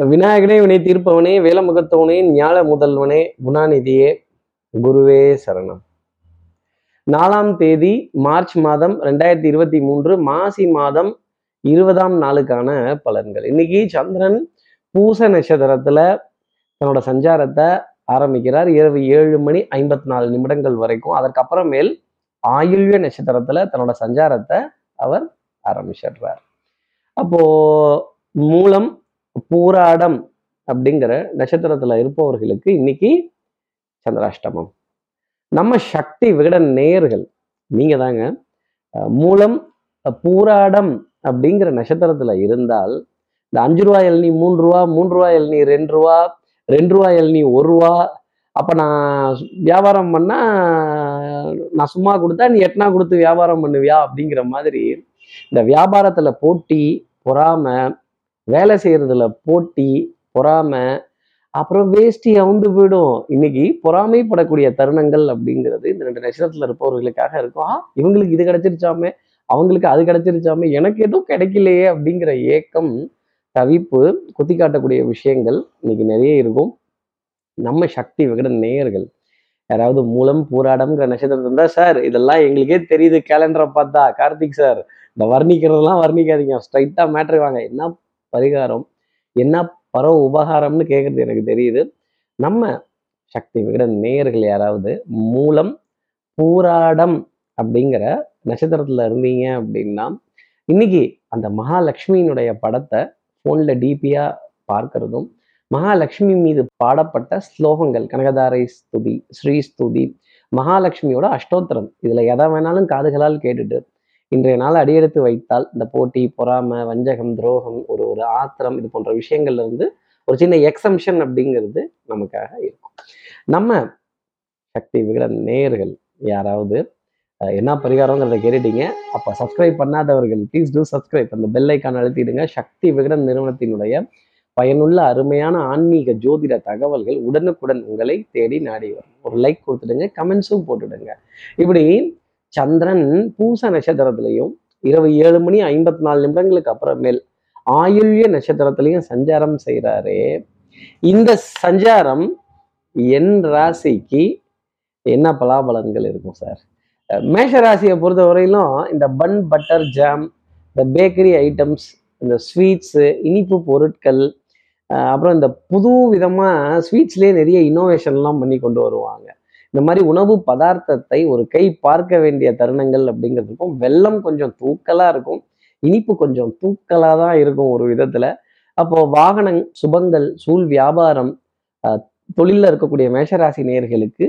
விநாயகனே வினை தீர்ப்பவனே வேலமுகத்தவனே ஞாழ முதல்வனே குணாநிதியே குருவே சரணம். நாலாம் தேதி மார்ச் மாதம் ரெண்டாயிரத்தி இருபத்தி மூன்று மாசி மாதம் இருபதாம் நாளுக்கான பலன்கள். இன்னைக்கு சந்திரன் பூச நட்சத்திரத்துல தன்னோட சஞ்சாரத்தை ஆரம்பிக்கிறார். இரவு ஏழு மணி ஐம்பத்தி நாலு நிமிடங்கள் வரைக்கும். அதற்கப்புறமேல் ஆயுள்ய நட்சத்திரத்துல தன்னோட சஞ்சாரத்தை அவர் ஆரம்பிச்சிடுறார். அப்போ மூலம் பூராடம் அப்படிங்கிற நட்சத்திரத்துல இருப்பவர்களுக்கு இன்னைக்கு சந்திராஷ்டமம். நம்ம சக்தி விகடன் நேயர்கள் நீங்க தாங்க மூலம் பூராடம் அப்படிங்கிற நட்சத்திரத்துல இருந்தால் இந்த அஞ்சு ரூபா எல்னி மூன்று ரூபா மூன்று ரூபா எல்னி ரெண்டு ரூபா ரெண்டு ரூபா எல்னி ஒரு ரூபா. அப்போ நான் வியாபாரம் பண்ணா நான் சும்மா கொடுத்தா நீ எட்டனா கொடுத்து வியாபாரம் பண்ணுவியா அப்படிங்கிற மாதிரி இந்த வியாபாரத்துல போட்டி பொறாமை வேலை செய்யறதுல போட்டி பொறாமை அப்புறம் வேஷ்டி அவுந்து போயிடும். இன்னைக்கு பொறாமைப்படக்கூடிய தருணங்கள் அப்படிங்கிறது இந்த ரெண்டு நட்சத்திரத்துல இருப்பவர்களுக்காக இருக்கும். ஆ இவங்களுக்கு இது கிடைச்சிருச்சாமே அவங்களுக்கு அது கிடைச்சிருச்சாமே எனக்கு எதுவும் கிடைக்கலையே அப்படிங்கிற ஏக்கம் தவிப்பு குத்தி காட்டக்கூடிய விஷயங்கள் இன்னைக்கு நிறைய இருக்கும். நம்ம சக்தி விகட நேயர்கள் யாராவது மூலம் பூராடம்ங்கிற நட்சத்திரம் இருந்தா சார் இதெல்லாம் எங்களுக்கே தெரியுது. கேலண்டரை பார்த்தா கார்த்திக் சார் இந்த வர்ணிக்கிறதெல்லாம் வர்ணிக்காதீங்க. ஸ்ட்ரைட்டா மேட்ரு வாங்க. என்ன பரிகாரம் என்ன பரவ உபகாரம்னு கேட்குறது எனக்கு தெரியுது. நம்ம சக்தி விகிட நேயர்கள் யாராவது மூலம் பூராடம் அப்படிங்கிற நட்சத்திரத்துல இருந்தீங்க அப்படின்னா இன்னைக்கு அந்த மகாலட்சுமியினுடைய படத்தை ஃபோனில் டிபியா பார்க்கறதும் மகாலட்சுமி மீது பாடப்பட்ட ஸ்லோகங்கள் கனகதாரை ஸ்துதி ஸ்ரீ ஸ்துதி மகாலட்சுமியோட அஷ்டோத்திரம் இதுல எதை வேணாலும் காதுகளால் கேட்டுட்டு இன்றைய நாள் அடியெடுத்து வைத்தால் இந்த போட்டி பொறாமை வஞ்சகம் துரோகம் ஒரு ஒரு ஆத்திரம் இது போன்ற விஷயங்கள்ல இருந்து ஒரு சின்ன எக்ஸம்ஷன் அப்படிங்கிறது நமக்காக இருக்கும். நம்ம சக்தி விகடன் நேயர்கள் யாராவது என்ன பரிகாரங்கிறத கேட்டுட்டீங்க அப்போ சப்ஸ்கிரைப் பண்ணாதவர்கள் ப்ளீஸ் டூ சப்ஸ்கிரைப் அந்த பெல் ஐக்கான் அழுத்திடுங்க. சக்தி விகடன் நிறுவனத்தினுடைய பயனுள்ள அருமையான ஆன்மீக ஜோதிட தகவல்கள் உடனுக்குடன் உங்களை தேடி நாடி வரும். ஒரு லைக் கொடுத்துடுங்க கமெண்ட்ஸும் போட்டுடுங்க. இப்படி சந்திரன் பூச நட்சத்திரத்திலையும் இரவு ஏழு மணி ஐம்பத்தி நாலு நிமிடங்களுக்கு அப்புறமேல் ஆயுள்ய நட்சத்திரத்திலையும் சஞ்சாரம் செய்கிறாரே இந்த சஞ்சாரம் என் ராசிக்கு என்ன பலாபலன்கள் இருக்கும் சார்? மேஷ ராசியை பொறுத்த வரையிலும் இந்த பன் பட்டர் ஜாம் இந்த பேக்கரி ஐட்டம்ஸ் இந்த ஸ்வீட்ஸு இனிப்பு பொருட்கள் அப்புறம் இந்த புது விதமாக ஸ்வீட்ஸ்லேயே நிறைய இனோவேஷன்லாம் பண்ணி கொண்டு வருவாங்க. இந்த மாதிரி உணவு பதார்த்தத்தை ஒரு கை பார்க்க வேண்டிய தருணங்கள் அப்படிங்கிறதுக்கும் வெள்ளம் கொஞ்சம் தூக்கலாக இருக்கும். இனிப்பு கொஞ்சம் தூக்கலாக தான் இருக்கும் ஒரு விதத்தில். அப்போ வாகனம் சுபங்கள் சூழ் வியாபாரம் தொழிலில் இருக்கக்கூடிய மேஷராசி நேர்களுக்கு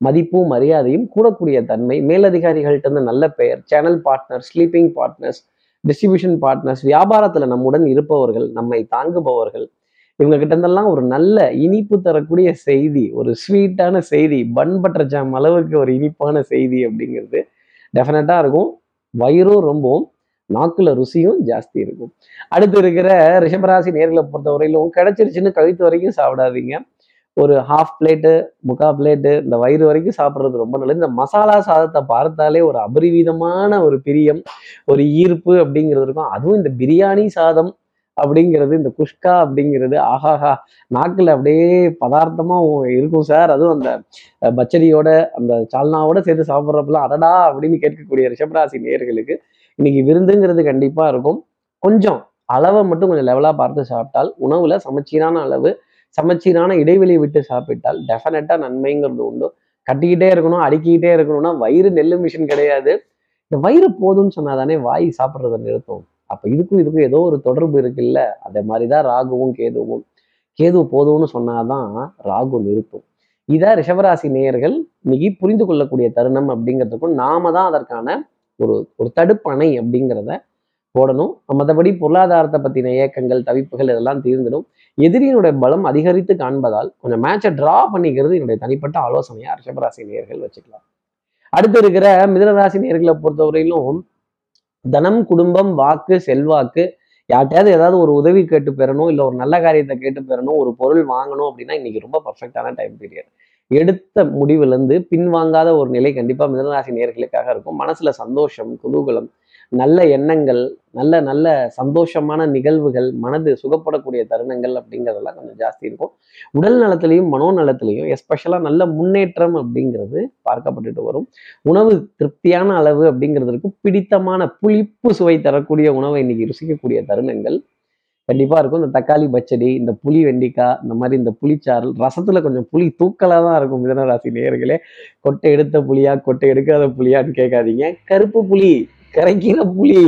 மதிப்பும் மரியாதையும் கூடக்கூடிய தன்மை. மேலதிகாரிகள்கிட்ட இருந்து நல்ல பெயர் channel partner sleeping partners distribution partners வியாபாரத்துல நம்முடன் இருப்பவர்கள் நம்மை தாங்குபவர்கள் இவங்க கிட்ட இருந்தெல்லாம் ஒரு நல்ல இனிப்பு தரக்கூடிய செய்தி ஒரு ஸ்வீட்டான செய்தி பன் பட்டர் ஜாம் அளவுக்கு ஒரு இனிப்பான செய்தி அப்படிங்கிறது டெஃபினட்டாக இருக்கும். வயிறும் ரொம்பவும் நாக்குல ருசியும் ஜாஸ்தி இருக்கும். அடுத்து இருக்கிற ரிஷபராசி நேர்களை பொறுத்தவரையிலும் கிடைச்சிருச்சுன்னு கழுத்து வரைக்கும் சாப்பிடாதீங்க. ஒரு ஹாஃப் பிளேட்டு முக்கா பிளேட்டு இந்த வயிறு வரைக்கும் சாப்பிட்றது ரொம்ப நல்லது. இந்த மசாலா சாதத்தை பார்த்தாலே ஒரு அபரிவிதமான ஒரு பிரியம் ஒரு ஈர்ப்பு அப்படிங்கிறது இருக்கும். அதுவும் இந்த பிரியாணி சாதம் அப்படிங்கிறது இந்த குஷ்கா அப்படிங்கிறது ஆஹாஹா நாக்கில் அப்படியே பதார்த்தமாக இருக்கும் சார். அதுவும் அந்த அஹ், பச்சடியோட அந்த சால்னாவோட சேர்த்து சாப்பிட்றப்பெல்லாம் அடடா அப்படின்னு கேட்கக்கூடிய ரிஷபராசி நேயர்களுக்கு இன்னைக்கு விருந்துங்கிறது கண்டிப்பாக இருக்கும். கொஞ்சம் அளவை மட்டும் கொஞ்சம் லெவலாக பார்த்து சாப்பிட்டால் உணவில் சமச்சீரான அளவு சமச்சீரான இடைவெளி விட்டு சாப்பிட்டால் டெஃபினட்டாக நன்மைங்கிறது உண்டு. கட்டிக்கிட்டே இருக்கணும் அடுக்கிக்கிட்டே இருக்கணும்னா வயிறு நெல்லு மிஷின் கிடையாது. இந்த வயிறு போதும்னு சொன்னாதானே வாய் சாப்பிட்றத நிறுத்தும். அப்ப இதுக்கும் இதுக்கும் ஏதோ ஒரு தொடர்பு இருக்குல்ல? அதே மாதிரிதான் ராகுவும் கேதுவும். கேது போதும்னு சொன்னாதான் ராகு நிறுத்தும். இதான் ரிஷபராசி நேயர்கள் இன்னைக்கு புரிந்து கொள்ளக்கூடிய தருணம் அப்படிங்கிறதுக்கும் நாம தான் அதற்கான ஒரு ஒரு தடுப்பணை அப்படிங்கிறத போடணும். மற்றபடி பொருளாதாரத்தை பத்தின ஏக்கங்கள் தவிப்புகள் இதெல்லாம் தீர்ந்துடும். எதிரியினுடைய பலம் அதிகரித்து காண்பதால் கொஞ்சம் மேட்சை டிரா பண்ணிக்கிறது என்னுடைய தனிப்பட்ட ஆலோசனையா ரிஷபராசி நேயர்கள் வச்சுக்கலாம். அடுத்து இருக்கிற மிதனராசி நேர்களை பொறுத்தவரையிலும் தனம் குடும்பம் வாக்கு செல்வாக்கு யார்கிட்டயாவது ஏதாவது ஒரு உதவி கேட்டு பெறணும் இல்லை ஒரு நல்ல காரியத்தை கேட்டு பெறணும் ஒரு பொருள் வாங்கணும் அப்படின்னா இன்னைக்கு ரொம்ப பர்ஃபெக்டான டைம் பீரியட் எடுத்த முடிவுலேருந்து பின்வாங்காத ஒரு நிலை கண்டிப்பாக மிதனராசி நேர்களுக்காக இருக்கும். மனசுல சந்தோஷம் குதூகலம் நல்ல எண்ணங்கள் நல்ல நல்ல சந்தோஷமான நிகழ்வுகள் மனது சுகப்படக்கூடிய தருணங்கள் அப்படிங்கிறதெல்லாம் கொஞ்சம் ஜாஸ்தி இருக்கும். உடல் நலத்திலையும் மனோநலத்திலையும் எஸ்பெஷலாக நல்ல முன்னேற்றம் அப்படிங்கிறது பார்க்கப்பட்டுட்டு வரும். உணவு திருப்தியான அளவு அப்படிங்கிறதுக்கு பிடித்தமான புளிப்பு சுவை தரக்கூடிய உணவை இன்னைக்கு ருசிக்கக்கூடிய தருணங்கள். கண்டிப்பா இருக்கும். இந்த தக்காளி பச்சடி இந்த புளி வெண்டிக்காய் இந்த மாதிரி இந்த புளிச்சாறு ரசத்துல கொஞ்சம் புளி தூக்கலாக தான் இருக்கும் மிதனராசி நேயர்களே. கொட்டை எடுத்த புளியா கொட்டை எடுக்காத புளியான்னு கேட்காதீங்க. கருப்பு புளி கரைக்கிற புளி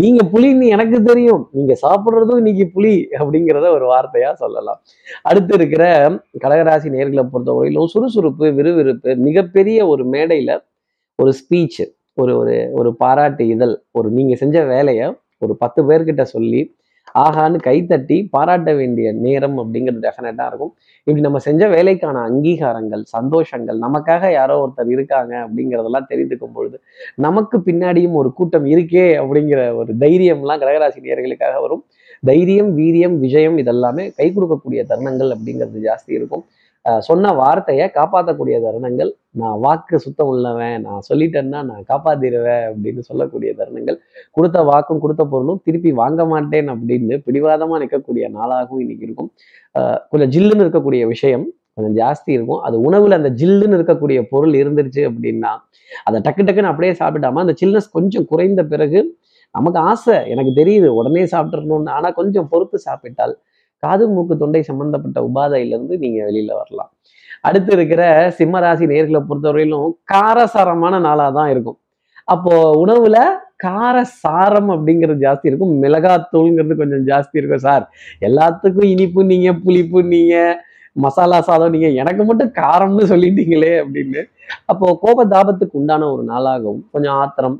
நீங்க புளின்னு எனக்கு தெரியும். நீங்க சாப்பிடுறதும் இன்னைக்கு புளி அப்படிங்கிறத ஒரு வார்த்தையா சொல்லலாம். அடுத்து இருக்கிற கடகராசி நேர்களை பொறுத்தவரையிலும் சுறுசுறுப்பு விறுவிறுப்பு மிகப்பெரிய ஒரு மேடையில ஒரு ஸ்பீச் ஒரு ஒரு ஒரு பாராட்டு இதழ் ஒரு நீங்க செஞ்ச வேலையை ஒரு பத்து பேர்கிட்ட சொல்லி ஆகான்னு கைத்தட்டி பாராட்ட வேண்டிய நேரம் அப்படிங்கிறது டெஃபினட்டாக இருக்கும். இப்படி நம்ம செஞ்ச வேலைக்கான அங்கீகாரங்கள் சந்தோஷங்கள் நமக்காக யாரோ ஒருத்தர் இருக்காங்க அப்படிங்கிறதெல்லாம் தெரிந்துக்கும் பொழுது நமக்கு பின்னாடியும் ஒரு கூட்டம் இருக்கே அப்படிங்கிற ஒரு தைரியம்லாம் கடகராசி நேர்களுக்காக வரும். தைரியம் வீரியம் விஜயம் இதெல்லாமே கை கொடுக்கக்கூடிய தருணங்கள் அப்படிங்கிறது ஜாஸ்தி இருக்கும். சொன்ன வார்த்தையை காப்பாற்றக்கூடிய தருணங்கள். நான் வாக்கு சுத்தம் உள்ளவன் நான் சொல்லிட்டேன்னா நான் காப்பாத்திடுவேன் அப்படின்னு சொல்லக்கூடிய தருணங்கள். கொடுத்த வாக்கும் கொடுத்த பொருளும் திருப்பி வாங்க மாட்டேன் அப்படின்னு பிடிவாதமா நிற்கக்கூடிய நாளாகவும் இன்னைக்கு இருக்கும். கொஞ்சம் ஜில்லுன்னு இருக்கக்கூடிய விஷயம் கொஞ்சம் ஜாஸ்தி இருக்கும். அது உணவுல அந்த ஜில்லுன்னு இருக்கக்கூடிய பொருள் இருந்துருச்சு அப்படின்னா அதை டக்கு டக்குன்னு அப்படியே சாப்பிட்டாம அந்த சில்னஸ் கொஞ்சம் குறைந்த பிறகு நமக்கு ஆசை எனக்கு தெரியுது உடனே சாப்பிட்றணும்னு ஆனா கொஞ்சம் பொறுத்து சாப்பிட்டால் காது மூக்கு தொண்டை சம்பந்தப்பட்ட உபாதையிலிருந்து நீங்க வெளியில வரலாம். அடுத்து இருக்கிற சிம்ம ராசி நேர்களை பொறுத்தவரையிலும் காரசாரமான நாளாக தான் இருக்கும். அப்போ உணவுல காரசாரம் அப்படிங்கிறது ஜாஸ்தி இருக்கும். மிளகாத்தூள்ங்கிறது கொஞ்சம் ஜாஸ்தி இருக்கும் சார். எல்லாத்துக்கும் இனிப்பு நீங்க புளிப்பு நீங்க மசாலா சாதம் நீங்க எனக்கு மட்டும் காரம்னு சொல்லிட்டீங்களே அப்படின்னு. அப்போ கோப தாபத்துக்கு உண்டான ஒரு நாளாகவும் கொஞ்சம் ஆத்திரம்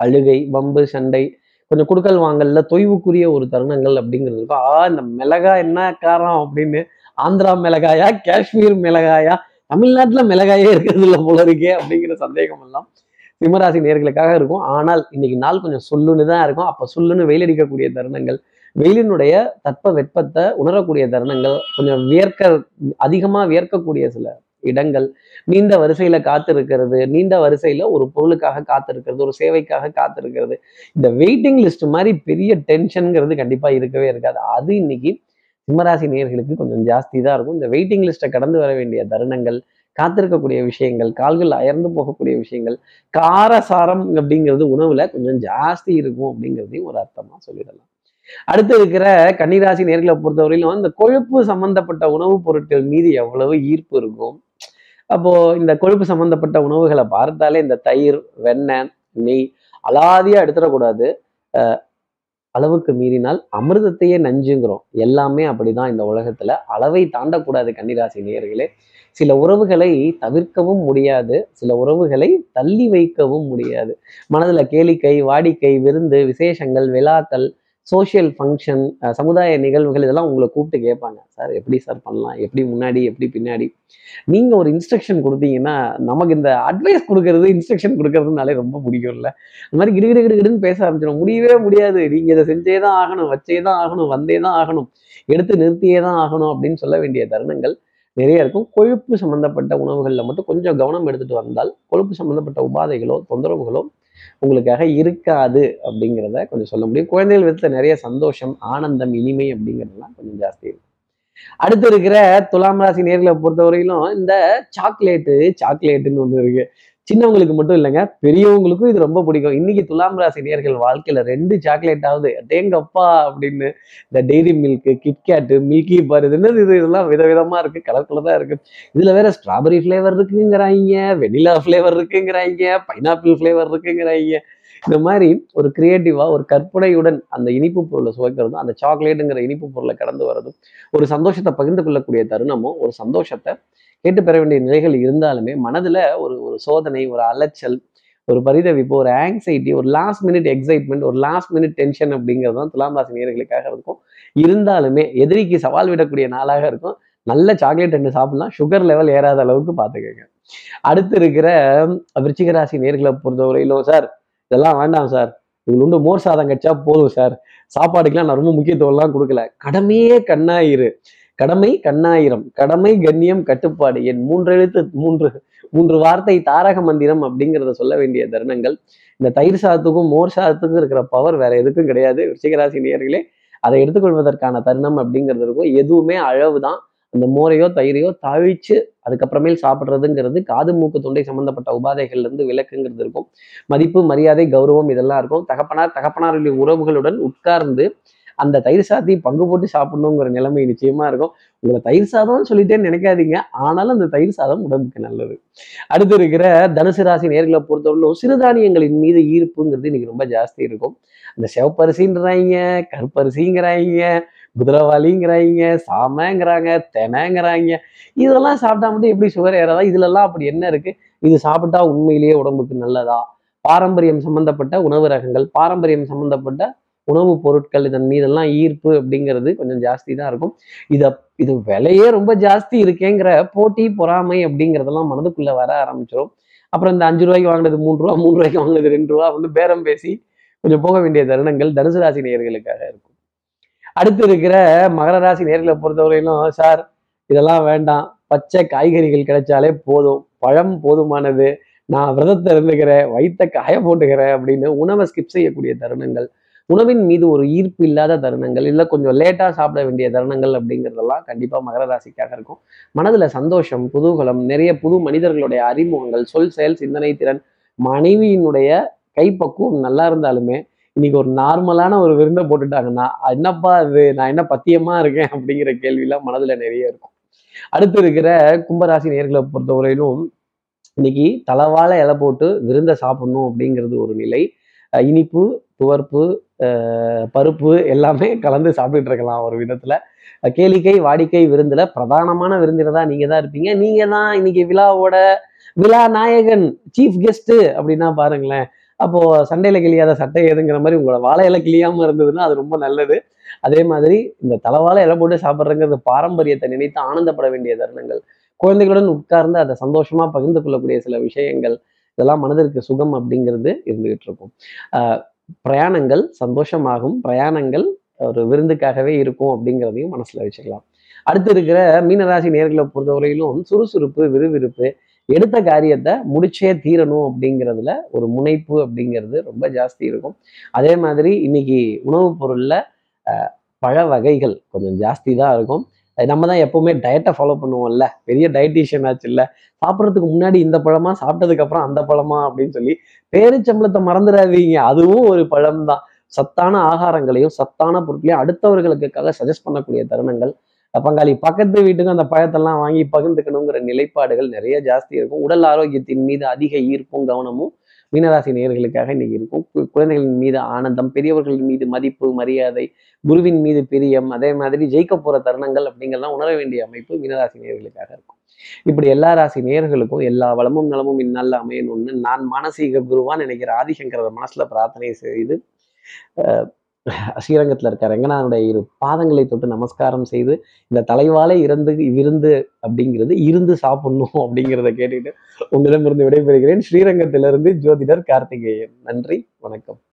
அழுகை வம்பு சண்டை கொஞ்சம் குடுக்கல் வாங்கல்ல தொய்வுக்குரிய ஒரு தருணங்கள் அப்படிங்கிறது இருக்கும். ஆ இந்த மிளகாய் என்ன காரம் அப்படின்னு? ஆந்திரா மிளகாயா காஷ்மீர் மிளகாயா? தமிழ்நாட்டுல மிளகாயே இருக்கிறது இல்லை போல இருக்கே அப்படிங்கிற சந்தேகம் எல்லாம் சிம்மராசி நேர்களுக்காக இருக்கும். ஆனால் இன்னைக்கு நாள் கொஞ்சம் சொல்லுன்னு தான் இருக்கும். அப்ப சொல்லுன்னு வெயில் அடிக்கக்கூடிய தருணங்கள் வெயிலினுடைய தட்ப வெப்பத்தை உணரக்கூடிய தருணங்கள் கொஞ்சம் வியர்க்க அதிகமா வியர்க்கக்கூடிய சில இடங்கள் நீண்ட வரிசையில காத்திருக்கிறது நீண்ட வரிசையில ஒரு பொருளுக்காக காத்திருக்கிறது ஒரு சேவைக்காக காத்திருக்கிறது. இந்த வெயிட்டிங் லிஸ்ட் மாதிரி பெரிய டென்ஷன்ங்கிறது கண்டிப்பா இருக்கவே இருக்காது. அது இன்னைக்கு சிம்மராசி நேர்களுக்கு கொஞ்சம் ஜாஸ்தி தான் இருக்கும். இந்த வெயிட்டிங் லிஸ்ட்டை கடந்து வர வேண்டிய தருணங்கள் காத்திருக்கக்கூடிய விஷயங்கள் கால்கள் அயர்ந்து போகக்கூடிய விஷயங்கள் காரசாரம் அப்படிங்கிறது உணவுல கொஞ்சம் ஜாஸ்தி இருக்கும் அப்படிங்கிறதையும் ஒரு அர்த்தமா சொல்லிடலாம். அடுத்து இருக்கிற கன்னிராசி நேர்களை பொறுத்தவரையிலும் இந்த கொழுப்பு சம்பந்தப்பட்ட உணவுப் பொருட்கள் மீது எவ்வளவு ஈர்ப்பு இருக்கும்? அப்போ இந்த கொழுப்பு சம்பந்தப்பட்ட உணவுகளை பார்த்தாலே இந்த தயிர் வெண்ணெய் நெய் அலாதியா எடுத்துடக்கூடாது. அஹ் அளவுக்கு மீறினால் அமிர்தத்தையே நஞ்சுங்கிறோம். எல்லாமே அப்படிதான் இந்த உலகத்துல. அளவை தாண்டக்கூடாது கன்னிராசி நேயர்களே. சில உறவுகளை தவிர்க்கவும் முடியாது. சில உறவுகளை தள்ளி வைக்கவும் முடியாது. மனதுல கேளிக்கை வாடிக்கை விருந்து விசேஷங்கள் விழாக்கள் சோஷியல் ஃபங்க்ஷன் சமுதாய நிகழ்வுகள் இதெல்லாம் உங்களை கூப்பிட்டு கேட்பாங்க. சார் எப்படி சார் பண்ணலாம்? எப்படி முன்னாடி? எப்படி பின்னாடி? நீங்க ஒரு இன்ஸ்ட்ரக்ஷன் கொடுத்தீங்கன்னா நமக்கு இந்த அட்வைஸ் கொடுக்கறது இன்ஸ்ட்ரக்ஷன் கொடுக்கறதுனாலே ரொம்ப பிடிக்கும்ல. அந்த மாதிரி கிடு கிடுகிடுன்னு பேச ஆரம்பிச்சிடும். முடியவே முடியாது. நீங்க இதை செஞ்சே தான் ஆகணும் வச்சே தான் ஆகணும் வந்தே தான் ஆகணும் எடுத்து நிறுத்தியே தான் ஆகணும் அப்படின்னு சொல்ல வேண்டிய தருணங்கள் நிறைய இருக்கும். கொழுப்பு சம்பந்தப்பட்ட உணவுகளில் மட்டும் கொஞ்சம் கவனம் எடுத்துட்டு வந்தால் கொழுப்பு சம்பந்தப்பட்ட உபாதைகளோ தொந்தரவுகளோ உங்களுக்காக இருக்காது அப்படிங்கிறத கொஞ்சம் சொல்ல முடியும். குழந்தைகள் விதத்தில் நிறைய சந்தோஷம் ஆனந்தம் இனிமை அப்படிங்கிறதுலாம் கொஞ்சம் ஜாஸ்தி இருக்கும். அடுத்து இருக்கிற துலாம் ராசி நேர்களை பொறுத்தவரையிலும் இந்த சாக்லேட்டு சாக்லேட்டுன்னு ஒன்று இருக்கு. சின்னவங்களுக்கு மட்டும் இல்லைங்க பெரியவங்களுக்கும் இது ரொம்ப பிடிக்கும். இன்னைக்கு துலாம் ராசி நேர்கள் வாழ்க்கையில ரெண்டு சாக்லேட் ஆகுது. டேங்கப்பா அப்படின்னு இந்த Dairy Milk KitKat Milky Bar இது என்னது இது? இதெல்லாம் விதவிதமா இருக்கு. கலர் கலராக இருக்கு. இதுல வேற ஸ்ட்ராபெரி ஃப்ளேவர் இருக்குங்கிறாங்க வெனிலா ஃப்ளேவர் இருக்குங்கிறாங்க பைனாப்பிள் ஃப்ளேவர் இருக்குங்கிறாங்க இந்த மாதிரி ஒரு கிரியேட்டிவா ஒரு கற்பனையுடன் அந்த இனிப்பு பொருளை சுவைக்கிறதும் அந்த சாக்லேட்டுங்கிற இனிப்பு பொருளை கடந்து வர்றதும் ஒரு சந்தோஷத்தை பகிர்ந்து கொள்ளக்கூடிய தருணமும் ஒரு சந்தோஷத்தை கேட்டு பெற வேண்டிய நிலைகள் இருந்தாலுமே மனதுல ஒரு ஒரு சோதனை ஒரு அலைச்சல் ஒரு பரிதவிப்பு ஒரு ஆங்ஸைட்டி ஒரு லாஸ்ட் மினிட் எக்ஸைட்மெண்ட் ஒரு லாஸ்ட் மினிட் டென்ஷன் அப்படிங்கிறது தான் துலாம் ராசி நேர்களுக்காக இருக்கும். இருந்தாலுமே எதிரிக்கு சவால் விடக்கூடிய நாளாக இருக்கும். நல்ல சாக்லேட் ரெண்டு சாப்பிடலாம். சுகர் லெவல் ஏறாத அளவுக்கு பார்த்துக்கோங்க. அடுத்து இருக்கிற விருச்சிக ராசி நேர்களை பொறுத்தவரையிலும் சார் இதெல்லாம் வேண்டாம் சார். இவங்க உண்டு மோர் சாதம் கட்சா போதும் சார். சாப்பாடுக்கெல்லாம் நான் ரொம்ப முக்கியத்துவம்லாம் கொடுக்கல. கடமையே கண்ணாயிரு. கடமை கண்ணாயிரம். கடமை கண்ணியம் கட்டுப்பாடு. என் மூன்று எழுத்து மூன்று மூன்று வார்த்தை தாரக மந்திரம் அப்படிங்கிறத சொல்ல வேண்டிய தருணங்கள். இந்த தயிர் சாதத்துக்கும் மோர் சாதத்துக்கும் இருக்கிற பவர் வேற எதுக்கும் கிடையாது. ரிஷிகராசி நேயர்களே அதை எடுத்துக்கொள்வதற்கான தருணம் அப்படிங்கிறது இருக்கும். எதுவுமே அளவு தான். அந்த மோரையோ தயிரையோ தழிச்சு அதுக்கப்புறமேல் சாப்பிட்றதுங்கிறது காது மூக்கு தொண்டை சம்பந்தப்பட்ட உபாதைகள்ல இருந்து விளக்குங்கிறது இருக்கும். மதிப்பு மரியாதை கௌரவம் இதெல்லாம் இருக்கும். தகப்பனார் தகப்பனாருடைய உறவுகளுடன் உட்கார்ந்து அந்த தயிர் சாத்தி பங்கு போட்டு சாப்பிடணுங்கிற நிலைமை நிச்சயமா இருக்கும். உங்களை தயிர் சாதம்னு சொல்லிட்டே நினைக்காதீங்க. ஆனாலும் அந்த தயிர் சாதம் உடம்புக்கு நல்லது. அடுத்து இருக்கிற தனுசு ராசி நேர்களை பொறுத்தவரையிலும் சிறுதானியங்களின் மீது ஈர்ப்புங்கிறது இன்னைக்கு ரொம்ப ஜாஸ்தி இருக்கும். அந்த செவப்பரிசின்றாங்க கருப்பரிசிங்கிறாங்க குதிரவாளிங்கிறாங்க சாமங்கிறாங்க தெனங்கிறாங்க. இதெல்லாம் சாப்பிட்டா மட்டும் எப்படி சுகர் ஏறாதா? இதுலலாம் அப்படி என்ன இருக்கு? இது சாப்பிட்டா உண்மையிலேயே உடம்புக்கு நல்லதா? பாரம்பரியம் சம்பந்தப்பட்ட உணவு ரகங்கள் பாரம்பரியம் சம்பந்தப்பட்ட உணவுப் பொருட்கள் இதன் மீதெல்லாம் ஈர்ப்பு அப்படிங்கிறது கொஞ்சம் ஜாஸ்தி தான் இருக்கும். இத இது விலையே ரொம்ப ஜாஸ்தி இருக்கேங்கிற போட்டி பொறாமை அப்படிங்கிறதெல்லாம் மனதுக்குள்ள வர ஆரம்பிச்சிடும் அப்புறம் இந்த அஞ்சு ரூபாய்க்கு வாங்கினது மூணு ரூபா மூணு ரூபாய்க்கு வாங்கினது ரெண்டு ரூபா வந்து பேரம் பேசி கொஞ்சம் போக வேண்டிய தருணங்கள் தனுசு ராசி நேயர்களுக்காக இருக்கும். அடுத்து இருக்கிற மகர ராசி நேர்களை பொறுத்தவரையிலும் சார் இதெல்லாம் வேண்டாம். பச்சை காய்கறிகள் கிடைச்சாலே போதும். பழம் போதுமானது. நான் விரதத்தை இருந்துக்கிறேன் வயிற்ற காய போட்டுக்கிறேன் அப்படின்னு உணவை ஸ்கிப் செய்யக்கூடிய தருணங்கள். உணவின் மீது ஒரு ஈர்ப்பு இல்லாத தருணங்கள் இல்லை கொஞ்சம் லேட்டாக சாப்பிட வேண்டிய தருணங்கள் அப்படிங்கிறதெல்லாம் கண்டிப்பாக மகர ராசிக்காக இருக்கும். மனதில் சந்தோஷம் குதூகலம் நிறைய புது மனிதர்களுடைய அறிமுகங்கள் சொல் செயல் சிந்தனை திறன் மனைவியினுடைய கைப்பக்குவம் நல்லா இருந்தாலுமே இன்னைக்கு ஒரு நார்மலான ஒரு விருந்தை போட்டுட்டாங்கன்னா என்னப்பா அது நான் என்ன பத்தியமா இருக்கேன்? அப்படிங்கிற கேள்வியெல்லாம் மனதுல நிறைய இருக்கும். அடுத்து இருக்கிற கும்பராசி நேர்களை பொறுத்தவரையிலும் இன்னைக்கு தளவாழ இலை போட்டு விருந்தை சாப்பிடணும் அப்படிங்கிறது ஒரு நிலை. இனிப்பு துவர்ப்பு பருப்பு எல்லாமே கலந்து சாப்பிட்டுட்டு இருக்கலாம் ஒரு விதத்துல. கேளிக்கை வாடிக்கை விருந்துல பிரதானமான விருந்தினதா நீங்க தான் இருப்பீங்க. நீங்க தான் இன்னைக்கு விழாவோட விழா நாயகன் சீஃப் கெஸ்ட் அப்படின்னா பாருங்களேன். அப்போ சண்டையில கிளியாத சட்டை எதுங்கிற மாதிரி உங்களோட வாழை இலை கிளியாம இருந்ததுன்னா அது ரொம்ப நல்லது. அதே மாதிரி இந்த தலைவாழை இலை போட்டு சாப்பிட்றங்கிறது பாரம்பரியத்தை நினைத்து ஆனந்தப்பட வேண்டிய தருணங்கள். குழந்தைகளுடன் உட்கார்ந்து அதை சந்தோஷமா பகிர்ந்து கொள்ளக்கூடிய சில விஷயங்கள் இதெல்லாம் மனதிற்கு சுகம் அப்படிங்கிறது இருந்துகிட்டு இருக்கும். பிரயாணங்கள் சந்தோஷமாகும். பிரயாணங்கள் ஒரு விருந்துக்காகவே இருக்கும் அப்படிங்கிறதையும் மனசுல வச்சுக்கலாம். அடுத்து இருக்கிற மீனராசி நேர்களை பொறுத்தவரையிலும் சுறுசுறுப்பு விறுவிறுப்பு எடுத்த காரியத்தை முடிச்சே தீரணும் அப்படிங்கிறதுல ஒரு முனைப்பு அப்படிங்கிறது ரொம்ப ஜாஸ்தி இருக்கும். அதே மாதிரி இன்னைக்கு உணவுப் பொருளில் பழ வகைகள் கொஞ்சம் ஜாஸ்தி தான் இருக்கும். நம்ம தான் எப்பவுமே டயட்டை ஃபாலோ பண்ணுவோம்ல. பெரிய டயட்டிஷியன் ஆச்சு இல்லை. சாப்பிட்றதுக்கு முன்னாடி இந்த பழமா சாப்பிட்டதுக்கு அப்புறம் அந்த பழமா அப்படின்னு சொல்லி பேரிச்சம்பளத்தை மறந்துடாதீங்க. அதுவும் ஒரு பழம் தான் சத்தான ஆகாரங்களையும் சத்தான பொருட்களையும் அடுத்தவர்களுக்காக சஜஸ்ட் பண்ணக்கூடிய தருணங்கள். பங்காளி பக்கத்து வீட்டுக்கும் அந்த பழத்தெல்லாம் வாங்கி பகிர்ந்துக்கணுங்கிற நிலைப்பாடுகள் நிறைய ஜாஸ்தி இருக்கும். உடல் ஆரோக்கியத்தின் மீது அதிக ஈர்ப்பும் கவனமும் மீனராசி நேர்களுக்காக இன்னைக்கு இருக்கும். குழந்தைகளின் மீது ஆனந்தம் பெரியவர்களின் மீது மதிப்பு மரியாதை குருவின் மீது பிரியம் அதே மாதிரி ஜெயிக்க போற தருணங்கள் அப்படிங்கெல்லாம் உணர வேண்டிய அமைப்பு மீனராசி நேர்களுக்காக இருக்கும். இப்படி எல்லா ராசி நேர்களுக்கும் எல்லா வளமும் நலமும் இந்நாளில் அமையணும்னு நான் மானசீக குருவான் நினைக்கிற ஆதிசங்கர மனசுல பிரார்த்தனை செய்து ஸ்ரீரங்கத்தில் இருக்க ரங்கநாதனுடைய இரு பாதங்களை தொட்டு நமஸ்காரம் செய்து இந்த தலைவாலே இறந்து விருந்து அப்படிங்கிறது இருந்து சாப்பிடணும் அப்படிங்கிறத கேட்டுட்டு உங்களிடமிருந்து விடைபெறுகிறேன். ஸ்ரீரங்கத்திலிருந்து ஜோதிடர் கார்த்திகேயன். நன்றி வணக்கம்.